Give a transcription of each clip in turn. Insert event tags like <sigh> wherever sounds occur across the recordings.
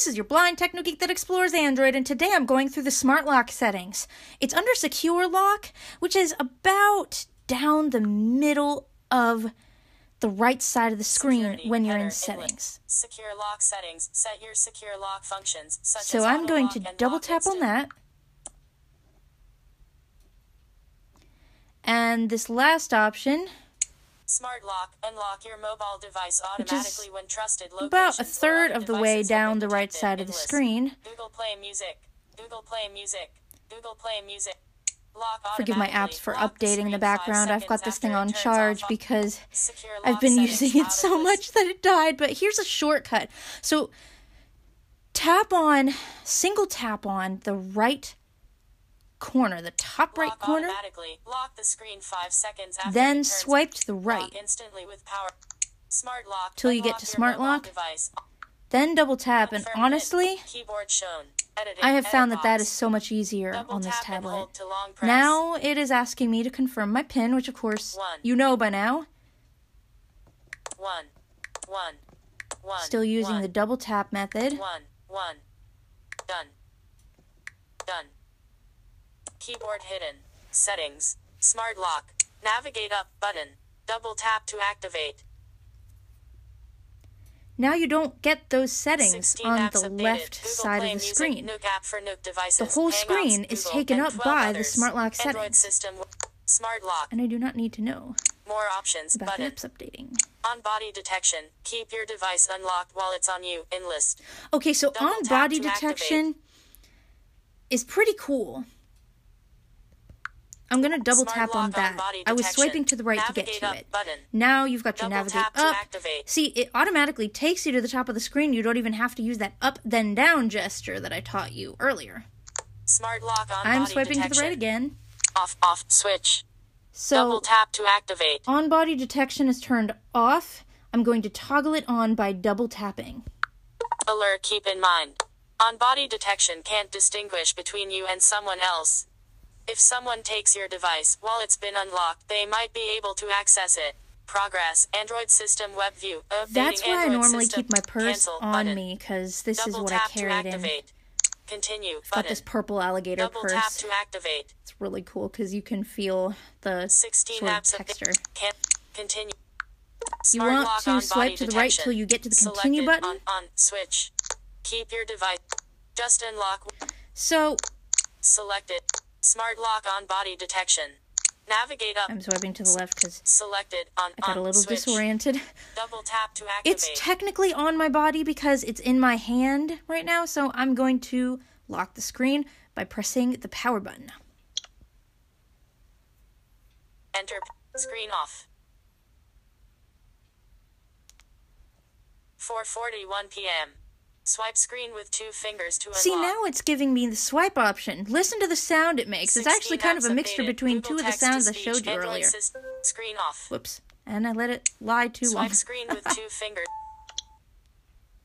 This is your blind techno geek that explores Android, and today I'm going through the smart lock settings. It's under secure lock, which is about down the middle of the right side of the screen Security, when you're in inlet. settings. Secure lock settings. Set your secure lock functions such So I'm going to double tap on that. And this last option, Smart lock. Unlock your mobile device automatically when trusted locations about a third of the way down the right side of the list. screen. Google Play Music. Google Play Music. Google Play Music. Lock Forgive my apps for Lock updating screen the background. I've got this thing on charge off. because I've been using it so much that it died. But here's a shortcut. So tap on, single tap on the right corner, the top right Lock corner, automatically. Lock the screen five seconds after then swipe to the Lock right, instantly with power. Smart lock. Till you get to smart lock. Device. then double tap. And honestly, keyboard shown. Editing. I have found that that is so much easier Double on this tablet. hold to long press. Now it is asking me to confirm my PIN, which of course One. you know by now. one, one, one. Still using one, the double tap method. one, one. Done. Done. Keyboard hidden. Settings. Smart lock. Navigate up button. Double tap to activate. Now you don't get those settings on the updated. left Google side Play of the Music, screen. Nook app for Nook devices. The whole Hangouts, screen is Google, taken up 12 by the others. smart lock settings. system. Smart lock. And I do not need to know More options about the button. apps updating. On body detection. Keep your device unlocked while it's on you. In list. Okay, so Double on body detection is pretty cool. I'm gonna double Smart tap on that. body I was swiping to the right to get to it. button. Now you've got your Double navigate tap to up. activate. See, it automatically takes you to the top of the screen. You don't even have to use that up then down gesture that I taught you earlier. Smart lock on I'm swiping detection. to the right again. Off off switch. So Double tap to activate. on body detection is turned off. I'm going to toggle it on by double tapping. Alert keep in mind. On body detection can't distinguish between you and someone else. If someone takes your device while it's been unlocked, they might be able to access it. Progress. Android system web view. That's why I normally system. keep my purse Cancel on button. me because this is Double what I tap carried in. Continue. Got this purple alligator Double tap purse. to activate. It's really cool because you can feel the 16 sort of texture. Can- continue. You Smart want to swipe to the right detection. till you get to the continue button. On, on switch. Keep your device. Just unlock. So Selected. Smart lock on body detection. Navigate up. I'm swiping to the left because Selected on I got a little switch. disoriented. <laughs> Double tap to activate. It's technically on my body because it's in my hand right now, so I'm going to lock the screen by pressing the power button. Enter screen off. 4:41 p.m. Swipe screen with two fingers to unlock. See, now it's giving me the swipe option. Listen to the sound it makes. It's actually kind of a mixture updated. between Google two of the sounds I showed you earlier. Screen off. Whoops. And I let it lie too long. Swipe screen with two <laughs> fingers.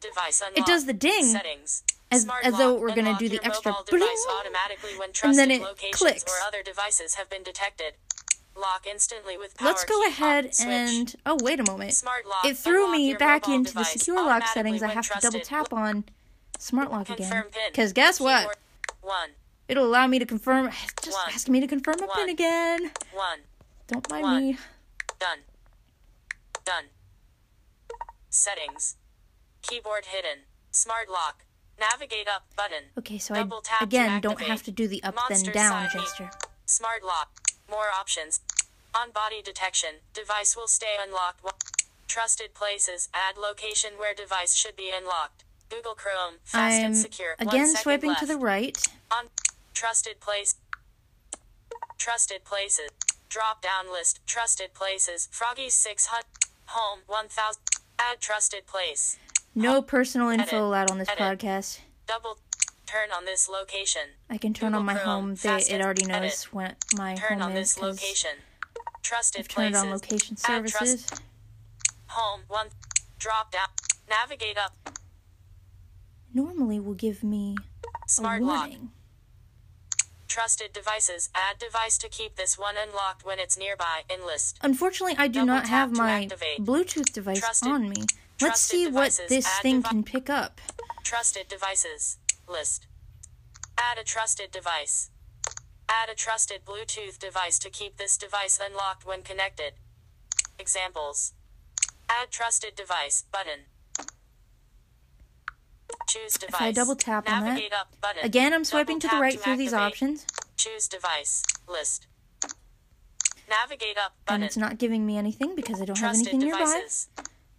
Device unlocked. It does the ding Settings. as- Smart as though it were gonna do the extra bling. automatically when And then it locations clicks. or other devices have been detected. Lock instantly with power Let's go ahead on switch. and oh wait a moment. Smart lock. It threw me back into the secure lock settings. I have to double tap on smart lock again. Confirm pin. Because guess what? One. It'll allow me to confirm. It's just One. asking me to confirm my pin again. One. Don't mind One. me. Done. Done. Settings. Keyboard hidden. Smart lock. Navigate up button. Okay, so Double I tap again don't have to do the up Monster then down gesture. Smart lock. More options. On body detection. Device will stay unlocked. Trusted places. Add location where device should be unlocked. Google Chrome. Fast I'm and secure. Again swiping left. to the right. On trusted place. Trusted places. Drop down list. Trusted places. Froggy 600. Home 1000. Add trusted place. No personal info Edit. allowed on this Edit. podcast. Double. Turn on this location. I can turn Google on my Chrome, home. They, it already knows edit. when my Turn home on is this location. Trusted I've turned places. on location Add trust- services. Home one. Drop down. Navigate up. Normally will give me a Smart lock. warning. Trusted devices. Add device to keep this one unlocked when it's nearby. In list. Unfortunately, I do Double not have my. Bluetooth device Trusted- on me. Let's trusted see what this Add thing can pick up. Trusted devices. List. Add a trusted device. Add a trusted Bluetooth device to keep this device unlocked when connected. Examples. Add trusted device button. Choose device. If I double tap on that, up button. again, I'm swiping to the right through these options, Choose device. List. Navigate up button. and it's not giving me anything because I don't have Trusted anything nearby. devices.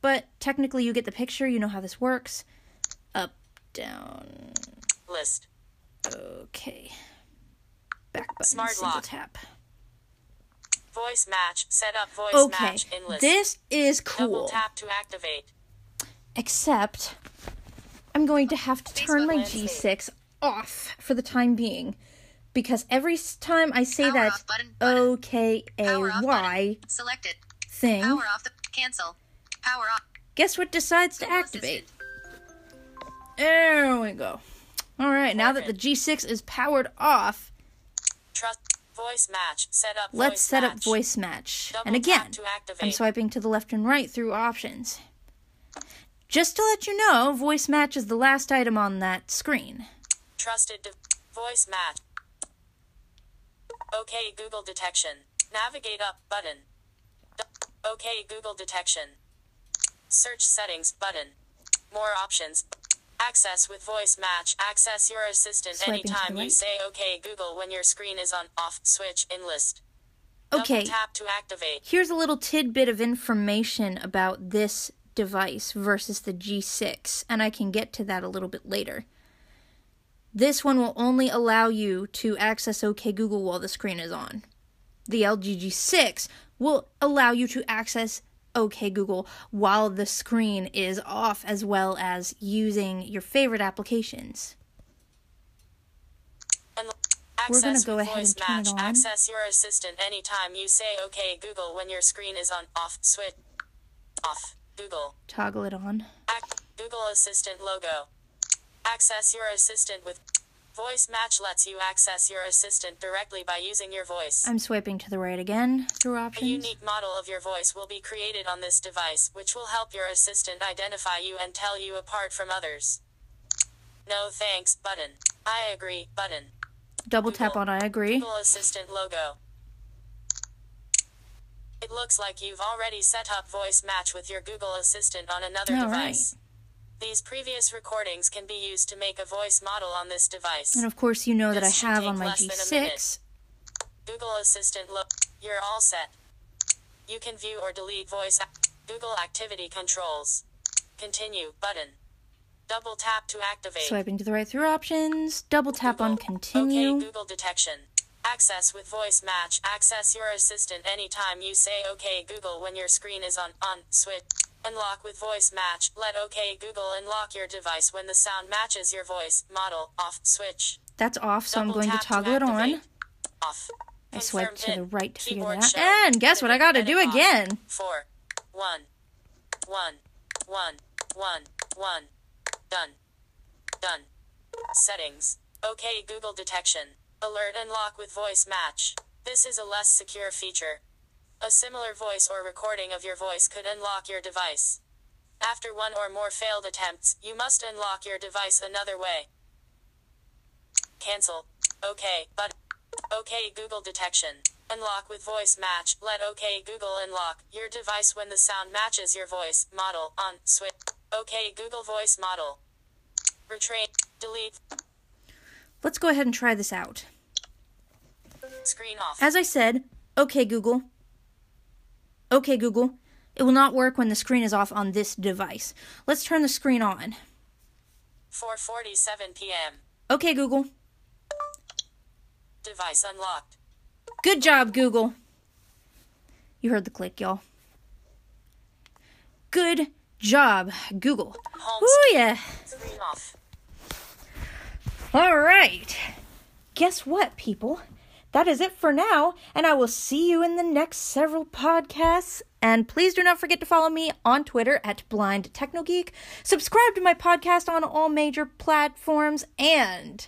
But technically, you get the picture. You know how this works. Up, down. List. Okay. Back button. Smart single lock. tap. Voice match. Set up voice Okay. match in list. This is Double cool. tap to activate. Except, I'm going to have to turn my landscape. G6 off for the time being. Because every time I say Power that button. OK A Y. Selected. thing, Power off the cancel. Power off. guess what decides to activate? There we go. All right, now that the G6 is powered off, Trust voice match. Set up. let's set up voice match. Double and again, I'm swiping to the left and right through options. Just to let you know, voice match is the last item on that screen. Trusted de- voice match. OK Google detection. Navigate up button. OK Google detection. Search settings button. More options. Access with voice match. Access your assistant Swiping anytime you say OK Google when your screen is on off switch in list. Double Okay, tap to activate. here's a little tidbit of information about this device versus the G6, and I can get to that a little bit later. This one will only allow you to access OK Google while the screen is on. The LG G6 will allow you to access OK Google while the screen is off, as well as using your favorite applications. And We're gonna access go ahead and turn it on. Access your assistant anytime you say OK Google when your screen is on off switch. Off. Google. Toggle it on. Ac- Google Assistant logo. Access your assistant with voice match lets you access your assistant directly by using your voice. I'm swiping to the right again through options. A unique model of your voice will be created on this device, which will help your assistant identify you and tell you apart from others. No thanks button. I agree button. Double tap Google- on I agree. Google Assistant logo. It looks like you've already set up voice match with your Google Assistant on another All device. These previous recordings can be used to make a voice model on this device. And of course, you know that I This have on my less than a G6. Google Assistant look. You're all set. You can view or delete voice. Google Activity Controls. Continue button. Double tap to activate. Swiping to the right through options. Double tap on continue. OK Google detection. Access with voice match. Access your assistant anytime you say OK Google when your screen is on on switch. Unlock with voice match. Let OK Google unlock your device when the sound matches your voice. Model off switch. That's off, so I'm going to toggle it on. Off. I swipe to the right to figure that show. And guess what I gotta do off. again? Four. One. One. One. One. One. Done. Done. Settings. OK Google detection. Alert and lock with voice match. This is a less secure feature. A similar voice or recording of your voice could unlock your device. After one or more failed attempts, you must unlock your device another way. Cancel. OK, but OK Google detection. Unlock with voice match. Let OK Google unlock your device when the sound matches your voice. Model on switch. OK Google voice model. Retrain. Delete. Let's go ahead and try this out. Screen off. As I said, okay, Google. Okay, Google. It will not work when the screen is off on this device. Let's turn the screen on. 4:47 p.m. Okay, Google. Device unlocked. Good job, Google. You heard the click, y'all. Good job, Google. Ooh, yeah. screen off. All right. Guess what, people? That is it for now, and I will see you in the next several podcasts. And please do not forget to follow me on Twitter at Blind Technogeek. Subscribe to my podcast on all major platforms, and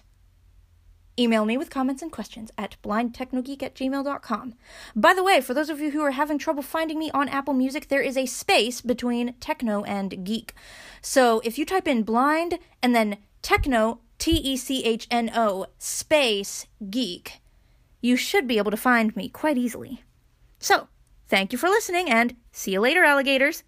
Email me with comments and questions at blindtechnogeek at gmail.com. By the way, for those of you who are having trouble finding me on Apple Music, there is a space between techno and geek. So if you type in blind and then techno, T E C H N O, space geek, you should be able to find me quite easily. So, thank you for listening and see you later, alligators!